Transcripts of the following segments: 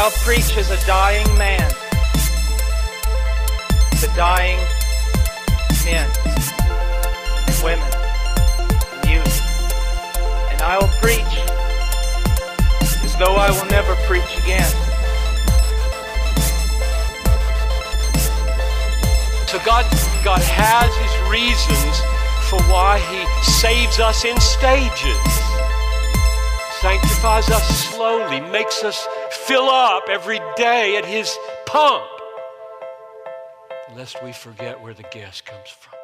I'll preach as a dying man to dying men, women, and youth. And I will preach as though I will never preach again. So God, God has his reasons for why he saves us in stages. Sanctifies us slowly, makes us fill up every day at his pump. Lest we forget where the gas comes from.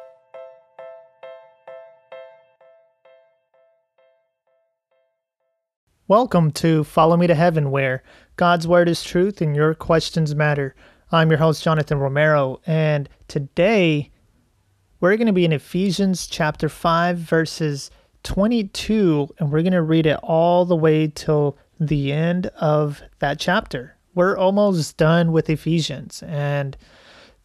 Welcome to Follow Me to Heaven, where God's Word is truth and your questions matter. I'm your host, Jonathan Romero, and today we're going to be in Ephesians chapter 5, verses 22, and we're going to read it all the way till the end of that chapter. We're almost done with Ephesians, and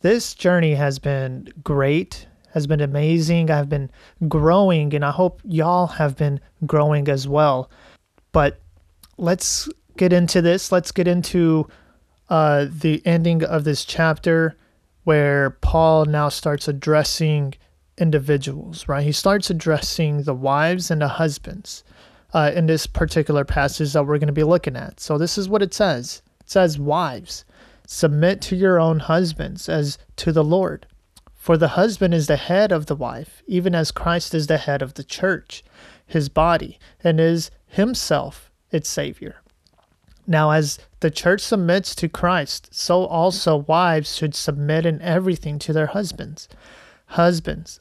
this journey has been great, has been amazing. I've been growing, and I hope y'all have been growing as well. But let's get into this. Let's get into uh, the ending of this chapter where Paul now starts addressing individuals, right? He starts addressing the wives and the husbands uh, in this particular passage that we're going to be looking at. So, this is what it says it says, Wives, submit to your own husbands as to the Lord. For the husband is the head of the wife, even as Christ is the head of the church, his body, and is himself its Savior. Now, as the church submits to Christ, so also wives should submit in everything to their husbands. Husbands,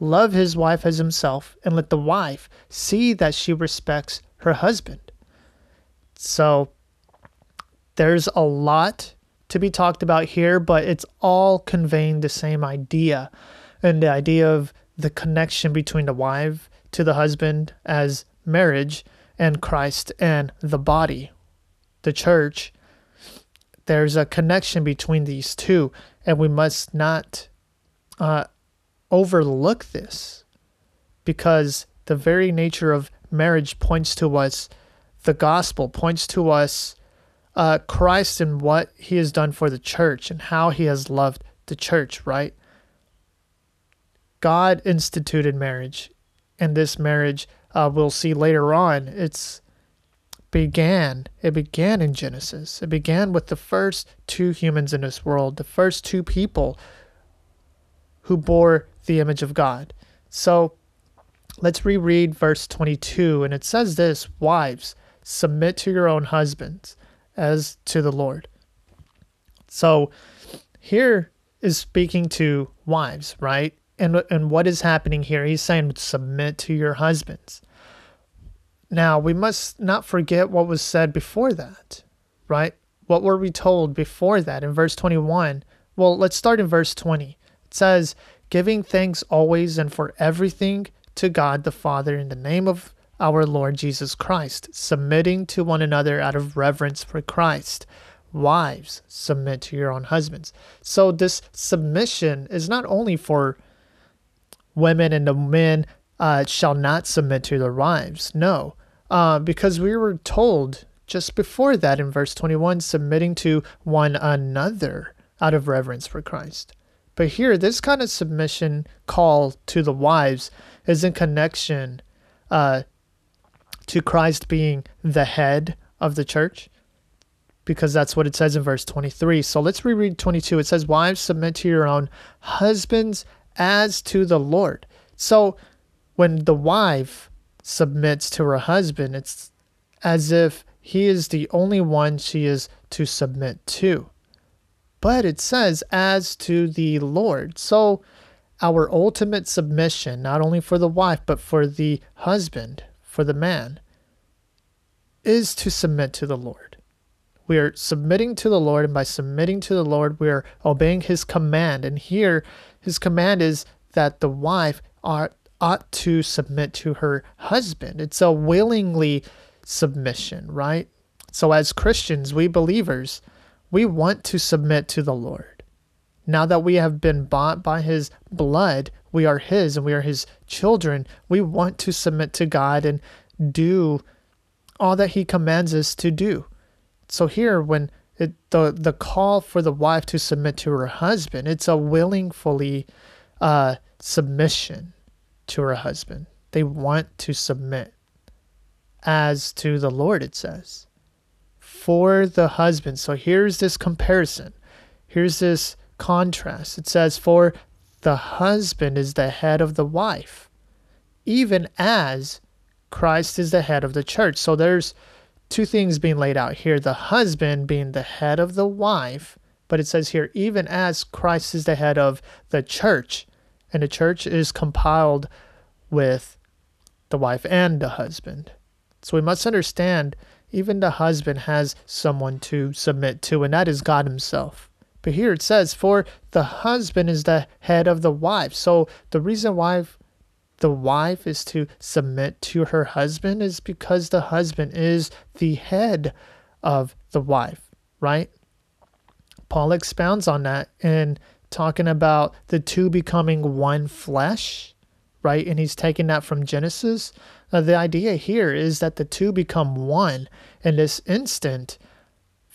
love his wife as himself, and let the wife see that she respects her husband. So, there's a lot to be talked about here, but it's all conveying the same idea and the idea of the connection between the wife to the husband as marriage and Christ and the body, the church. There's a connection between these two, and we must not uh, overlook this because the very nature of marriage points to us, the gospel points to us uh, Christ and what he has done for the church and how he has loved the church, right? God instituted marriage, and this marriage uh, we'll see later on. It's began. It began in Genesis. It began with the first two humans in this world, the first two people who bore the image of God. So let's reread verse 22, and it says this Wives, submit to your own husbands as to the Lord. So here is speaking to wives, right? And, and what is happening here? He's saying, submit to your husbands. Now, we must not forget what was said before that, right? What were we told before that in verse 21? Well, let's start in verse 20. It says, giving thanks always and for everything to God the Father in the name of our Lord Jesus Christ, submitting to one another out of reverence for Christ. Wives, submit to your own husbands. So, this submission is not only for women and the men uh, shall not submit to their wives. No, uh, because we were told just before that in verse 21 submitting to one another out of reverence for Christ. But here, this kind of submission call to the wives is in connection uh, to Christ being the head of the church. because that's what it says in verse 23. So let's reread 22. It says, Wives, submit to your own husbands as to the Lord. So when the wife submits to her husband, it's as if he is the only one she is to submit to. But it says, as to the Lord. So our ultimate submission, not only for the wife, but for the husband, for the man, is to submit to the Lord. We are submitting to the Lord, and by submitting to the Lord, we are obeying his command. And here, his command is that the wife are, ought to submit to her husband. It's a willingly submission, right? So, as Christians, we believers, we want to submit to the Lord. Now that we have been bought by his blood, we are his and we are his children. We want to submit to God and do all that he commands us to do. So here when it, the the call for the wife to submit to her husband, it's a willingly uh, submission to her husband. They want to submit as to the Lord, it says. For the husband. So here's this comparison. Here's this contrast. It says, For the husband is the head of the wife, even as Christ is the head of the church. So there's two things being laid out here the husband being the head of the wife, but it says here, even as Christ is the head of the church, and the church is compiled with the wife and the husband. So we must understand even the husband has someone to submit to, and that is God Himself. But here it says, For the husband is the head of the wife. So the reason why the wife is to submit to her husband is because the husband is the head of the wife, right? Paul expounds on that in talking about the two becoming one flesh, right? And he's taking that from Genesis. Uh, the idea here is that the two become one. In this instant,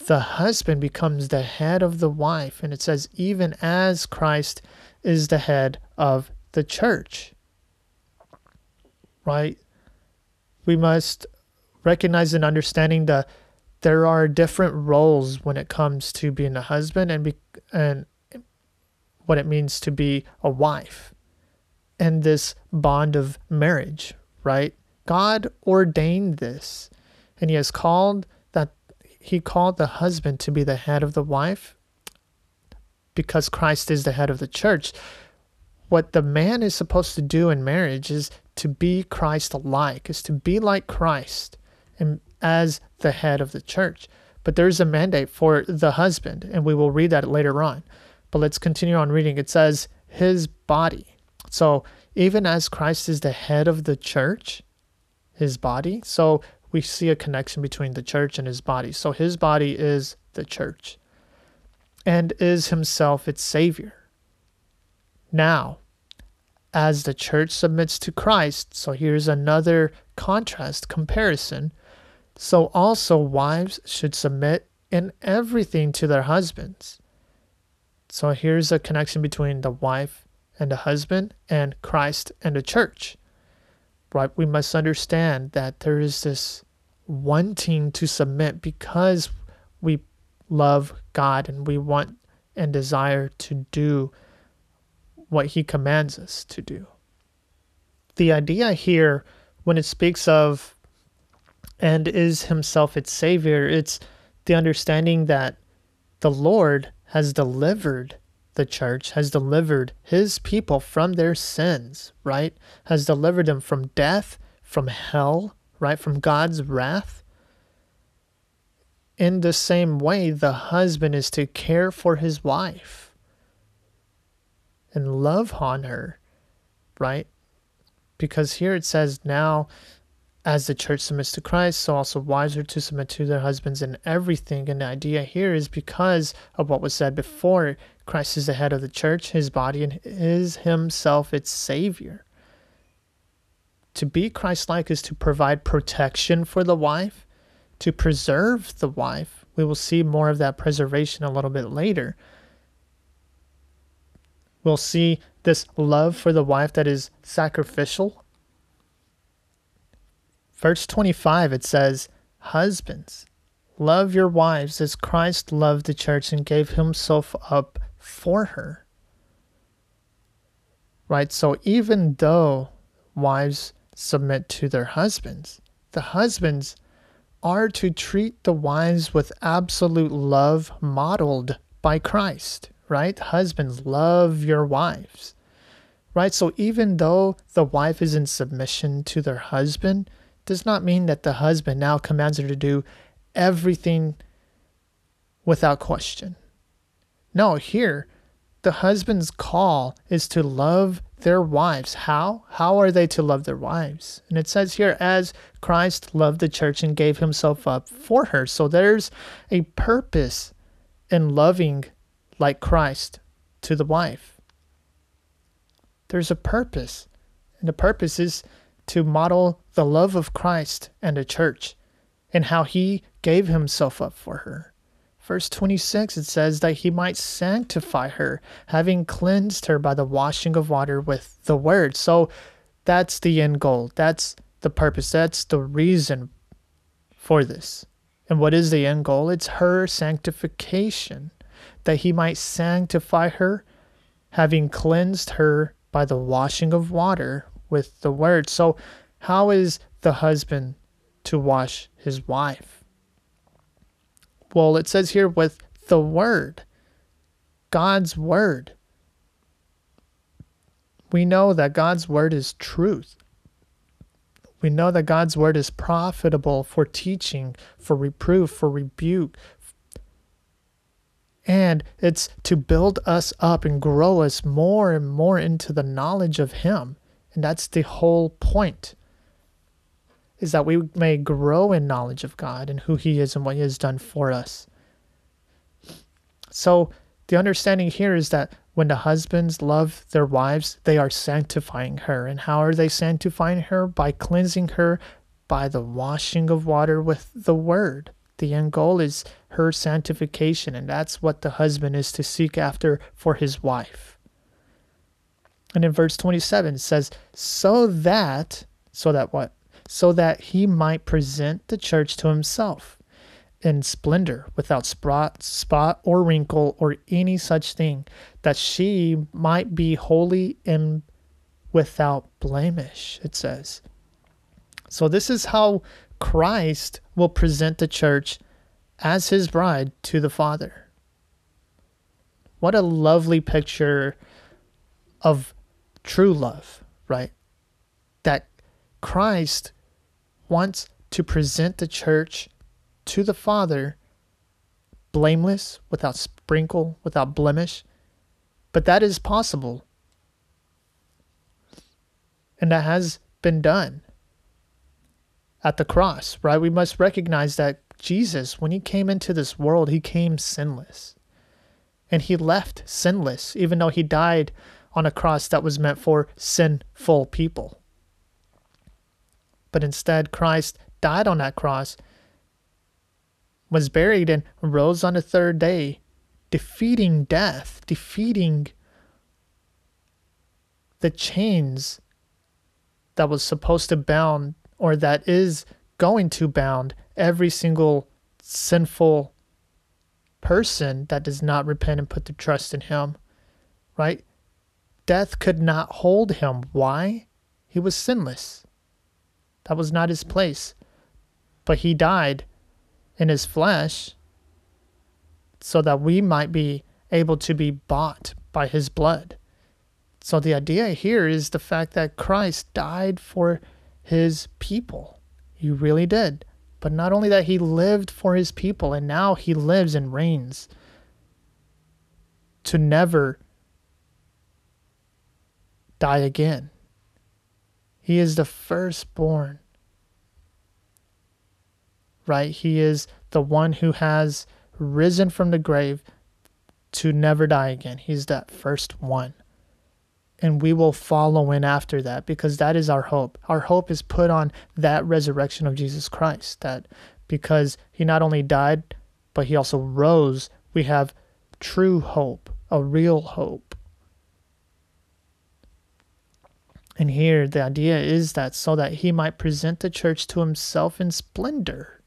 the husband becomes the head of the wife. And it says, even as Christ is the head of the church right? We must recognize and understanding that there are different roles when it comes to being a husband and be, and what it means to be a wife and this bond of marriage, right? God ordained this and he has called that he called the husband to be the head of the wife because Christ is the head of the church. What the man is supposed to do in marriage is to be Christ like, is to be like Christ and as the head of the church. But there's a mandate for the husband, and we will read that later on. But let's continue on reading. It says, his body. So even as Christ is the head of the church, his body, so we see a connection between the church and his body. So his body is the church and is himself its savior. Now, as the church submits to Christ. So here's another contrast comparison. So also wives should submit in everything to their husbands. So here's a connection between the wife and the husband and Christ and the church. Right? We must understand that there is this wanting to submit because we love God and we want and desire to do what he commands us to do. The idea here, when it speaks of and is himself its savior, it's the understanding that the Lord has delivered the church, has delivered his people from their sins, right? Has delivered them from death, from hell, right? From God's wrath. In the same way, the husband is to care for his wife and love on her, right? Because here it says, now as the church submits to Christ, so also wives are to submit to their husbands in everything. And the idea here is because of what was said before Christ is the head of the church, his body, and is himself its savior. To be Christ like is to provide protection for the wife, to preserve the wife. We will see more of that preservation a little bit later we'll see this love for the wife that is sacrificial. Verse 25, it says, Husbands, Love your wives as Christ loved the church and gave himself up for her. Right? So even though wives submit to their husbands, the husbands are to treat the wives with absolute love modeled by Christ, right? Husbands, love your wives, right? So even though the wife is in submission to their husband, does not mean that the husband now commands her to do everything without question. No, here, the husband's call is to love their wives. How? How are they to love their wives? And it says here, as Christ loved the church and gave himself up for her. So there's a purpose in loving like Christ to the wife. There's a purpose. And the purpose is to model the love of Christ and the church and how he gave himself up for her. Verse 26, it says that he might sanctify her, having cleansed her by the washing of water with the word. So that's the end goal. That's the purpose. That's the reason for this. And what is the end goal? It's her sanctification, that he might sanctify her, having cleansed her by the washing of water with the word. So, how is the husband to wash his wife? Well, it says here with the Word, God's Word. We know that God's Word is truth. We know that God's Word is profitable for teaching, for reproof, for rebuke. And it's to build us up and grow us more and more into the knowledge of Him. And that's the whole point is that we may grow in knowledge of God and who He is and what He has done for us. So, the understanding here is that when the husbands love their wives, they are sanctifying her. And how are they sanctifying her? By cleansing her by the washing of water with the word. The end goal is her sanctification, and that's what the husband is to seek after for his wife. And in verse 27, it says, So that, so that what? So that he might present the church to himself in splendor, without spot, or wrinkle or any such thing, that she might be holy and without blemish, it says. So, this is how Christ will present the church as his bride to the Father. What a lovely picture of true love, right? That Christ wants to present the church to the Father blameless, without sprinkle, without blemish. But that is possible. And that has been done at the cross, right? We must recognize that Jesus, when he came into this world, he came sinless. And he left sinless, even though he died on a cross that was meant for sinful people. But instead, Christ died on that cross, was buried, and rose on the third day, defeating death, defeating the chains that was supposed to bound or that is going to bound every single sinful person that does not repent and put their trust in him, right? Death could not hold him. Why? He was sinless. That was not his place. But he died in his flesh so that we might be able to be bought by his blood. So the idea here is the fact that Christ died for his people. He really did. But not only that, he lived for his people, and now he lives and reigns to never die again. He is the firstborn. Right? He is the one who has risen from the grave to never die again. He's that first one. And we will follow in after that because that is our hope. Our hope is put on that resurrection of Jesus Christ. That because he not only died, but he also rose, we have true hope, a real hope. And here the idea is that so that he might present the church to himself in splendor.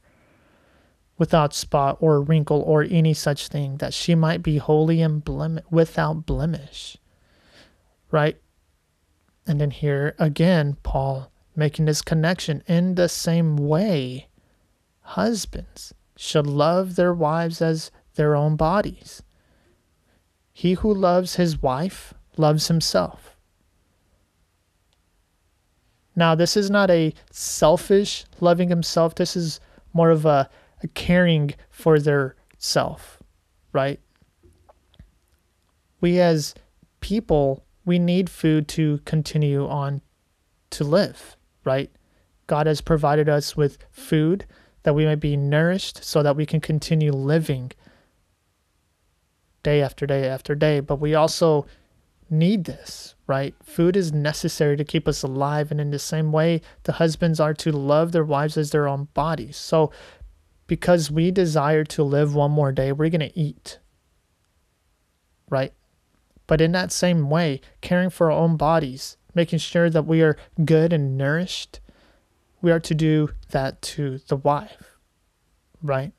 without spot or wrinkle or any such thing, that she might be holy and blem- without blemish. Right? And then here again, Paul making this connection in the same way. Husbands should love their wives as their own bodies. He who loves his wife loves himself. Now, this is not a selfish loving himself. This is more of a, a caring for their self, right? We as people, we need food to continue on to live, right? God has provided us with food that we may be nourished so that we can continue living day after day after day. But we also need this, right? Food is necessary to keep us alive. And in the same way, the husbands are to love their wives as their own bodies. So, because we desire to live one more day, we're going to eat, right? But in that same way, caring for our own bodies, making sure that we are good and nourished, we are to do that to the wife, right?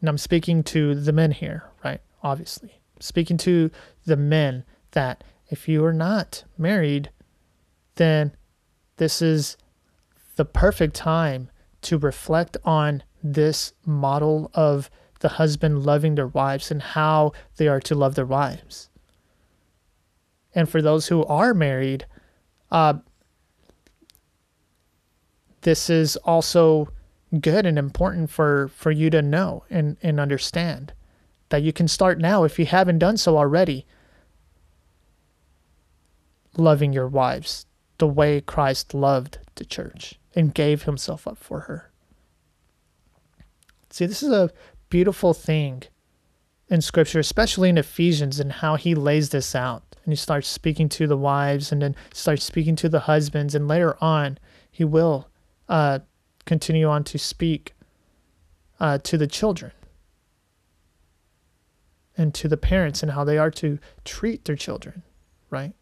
And I'm speaking to the men here, right? Obviously speaking to the men that if you are not married, then this is the perfect time to reflect on this model of the husband loving their wives and how they are to love their wives. And for those who are married, uh, this is also good and important for, for you to know and, and understand that you can start now if you haven't done so already. Loving your wives the way Christ loved the church and gave himself up for her. See, this is a beautiful thing in scripture, especially in Ephesians, and how he lays this out. And he starts speaking to the wives and then starts speaking to the husbands. And later on, he will uh, continue on to speak uh, to the children and to the parents and how they are to treat their children, right?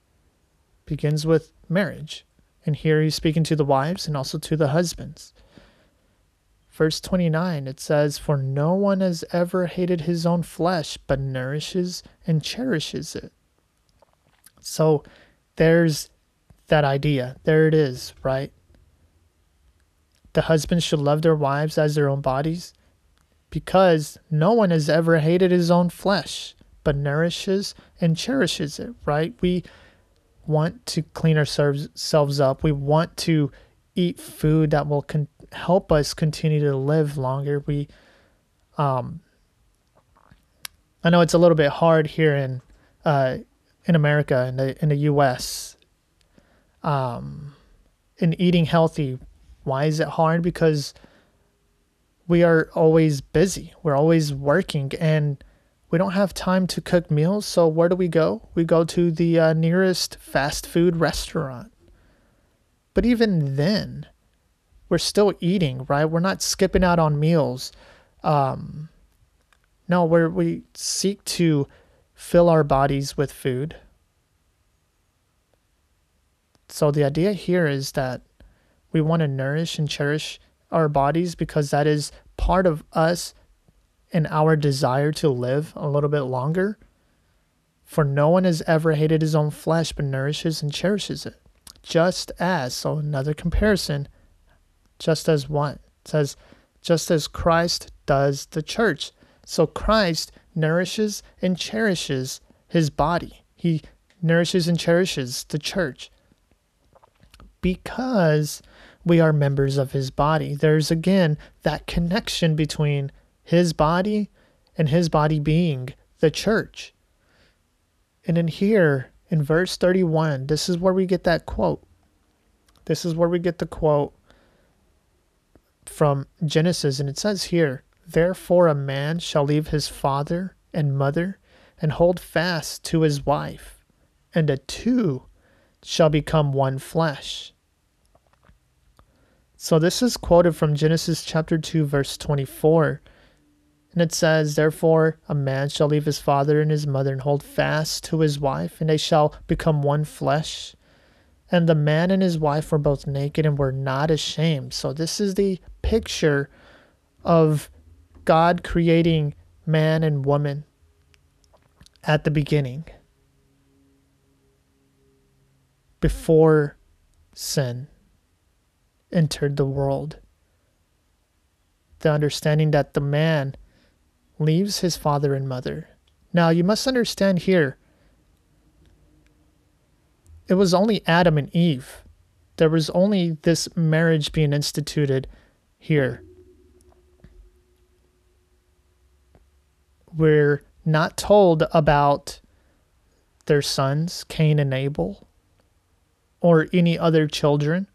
Begins with marriage. And here he's speaking to the wives and also to the husbands. Verse 29, it says, For no one has ever hated his own flesh, but nourishes and cherishes it. So there's that idea. There it is, right? The husbands should love their wives as their own bodies because no one has ever hated his own flesh, but nourishes and cherishes it, right? We want to clean ourselves up. We want to eat food that will con- help us continue to live longer. We, um, I know it's a little bit hard here in, uh, in America, in the in the U.S. Um, in eating healthy. Why is it hard? Because we are always busy. We're always working and we don't have time to cook meals. So where do we go? We go to the uh, nearest fast food restaurant. But even then, we're still eating, right? We're not skipping out on meals. Um, no, we we seek to fill our bodies with food. So the idea here is that we want to nourish and cherish our bodies because that is part of us and our desire to live a little bit longer. For no one has ever hated his own flesh, but nourishes and cherishes it. Just as, so another comparison, just as what? Says, just as Christ does the church. So Christ nourishes and cherishes his body. He nourishes and cherishes the church because we are members of his body. There's again that connection between his body and his body being the church. And in here, in verse 31, this is where we get that quote. This is where we get the quote from Genesis. And it says here, Therefore a man shall leave his father and mother and hold fast to his wife, and the two shall become one flesh. So this is quoted from Genesis chapter 2 verse 24. And it says, Therefore a man shall leave his father and his mother and hold fast to his wife, and they shall become one flesh. And the man and his wife were both naked and were not ashamed. So this is the picture of God creating man and woman at the beginning before sin entered the world. The understanding that the man leaves his father and mother. Now, you must understand here, it was only Adam and Eve. There was only this marriage being instituted here. We're not told about their sons, Cain and Abel, or any other children.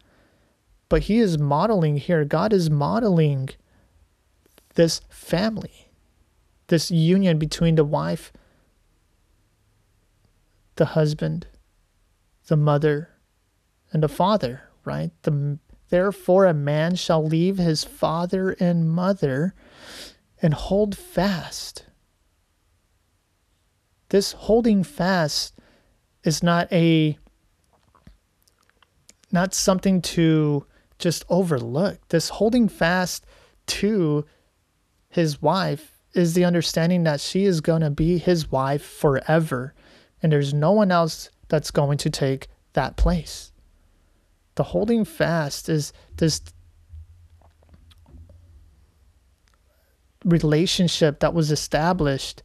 But he is modeling here, God is modeling this family, this union between the wife, the husband, the mother, and the father, right? The, Therefore, a man shall leave his father and mother and hold fast. This holding fast is not a not something to just overlook. This holding fast to his wife is the understanding that she is going to be his wife forever. And there's no one else that's going to take that place. The holding fast is this relationship that was established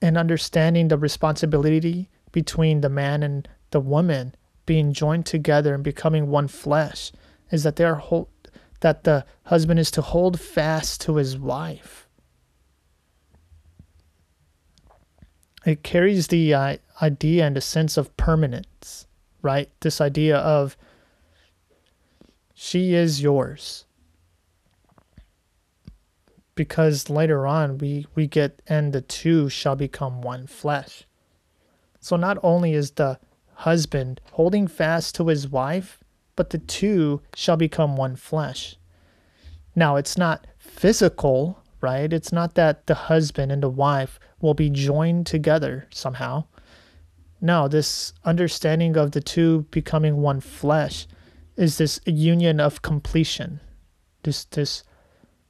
and understanding the responsibility between the man and the woman being joined together and becoming one flesh is that they are hold, that the husband is to hold fast to his wife. It carries the uh, idea and a sense of permanence, right? This idea of she is yours. Because later on we, we get and the two shall become one flesh. So not only is the husband holding fast to his wife, but the two shall become one flesh. Now, it's not physical, right? It's not that the husband and the wife will be joined together somehow. No, this understanding of the two becoming one flesh is this union of completion. This this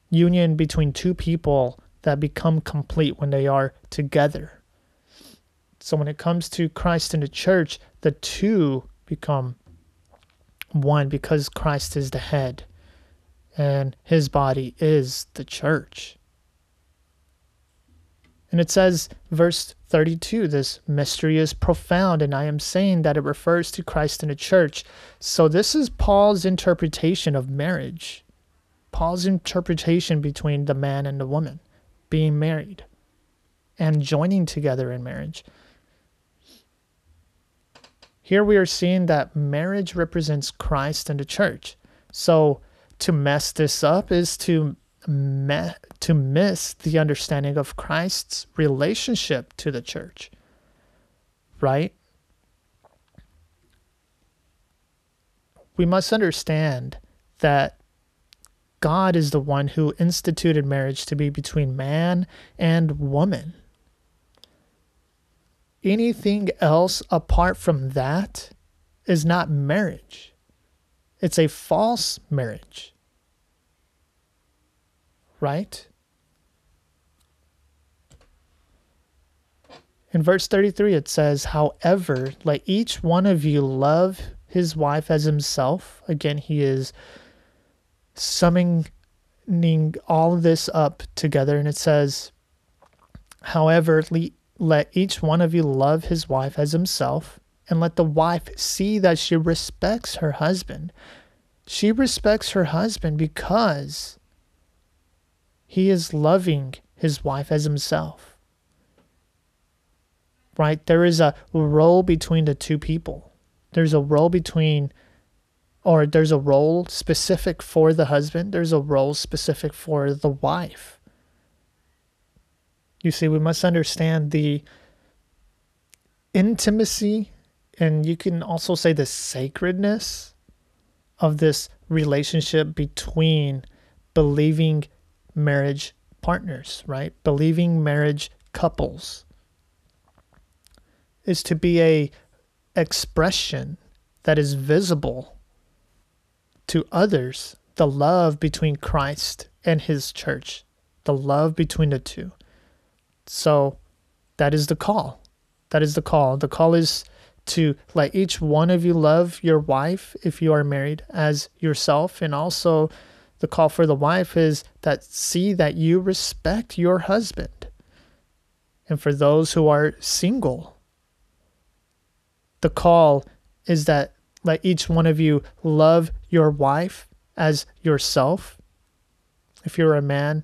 union between two people that become complete when they are together. So when it comes to Christ and the church, the two become one because Christ is the head and his body is the church. And it says, verse 32, this mystery is profound, and I am saying that it refers to Christ and the church. So, this is Paul's interpretation of marriage, Paul's interpretation between the man and the woman being married and joining together in marriage. Here we are seeing that marriage represents Christ and the church. So to mess this up is to me- to miss the understanding of Christ's relationship to the church. Right? We must understand that God is the one who instituted marriage to be between man and woman anything else apart from that is not marriage. It's a false marriage. Right? In verse 33, it says, However, let each one of you love his wife as himself. Again, he is summing all of this up together, and it says, However, let each one of you love his wife as himself, and let the wife see that she respects her husband. She respects her husband because he is loving his wife as himself. Right? There is a role between the two people. There's a role between, or there's a role specific for the husband, there's a role specific for the wife. You see, we must understand the intimacy and you can also say the sacredness of this relationship between believing marriage partners, right? Believing marriage couples is to be a expression that is visible to others the love between Christ and his church, the love between the two. So that is the call. That is the call. The call is to let each one of you love your wife if you are married as yourself. And also, the call for the wife is that see that you respect your husband. And for those who are single, the call is that let each one of you love your wife as yourself. If you're a man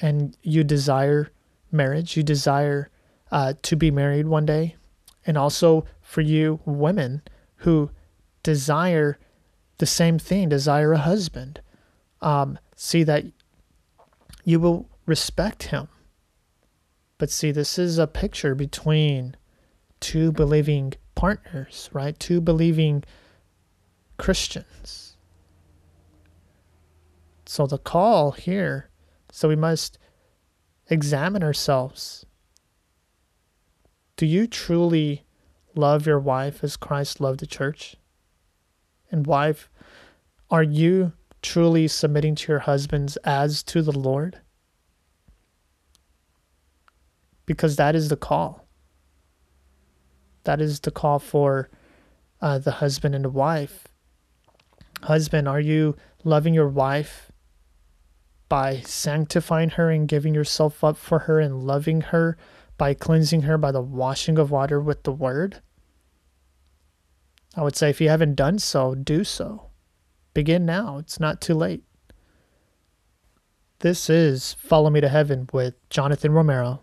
and you desire marriage, you desire uh, to be married one day, and also for you women who desire the same thing, desire a husband, um, see that you will respect him. But see, this is a picture between two believing partners, right? Two believing Christians. So the call here, so we must examine ourselves. Do you truly love your wife as Christ loved the church? And wife, are you truly submitting to your husbands as to the Lord? Because that is the call. That is the call for uh, the husband and the wife. Husband, are you loving your wife by sanctifying her and giving yourself up for her and loving her by cleansing her by the washing of water with the word? I would say if you haven't done so, do so. Begin now, it's not too late. This is Follow Me to Heaven with Jonathan Romero.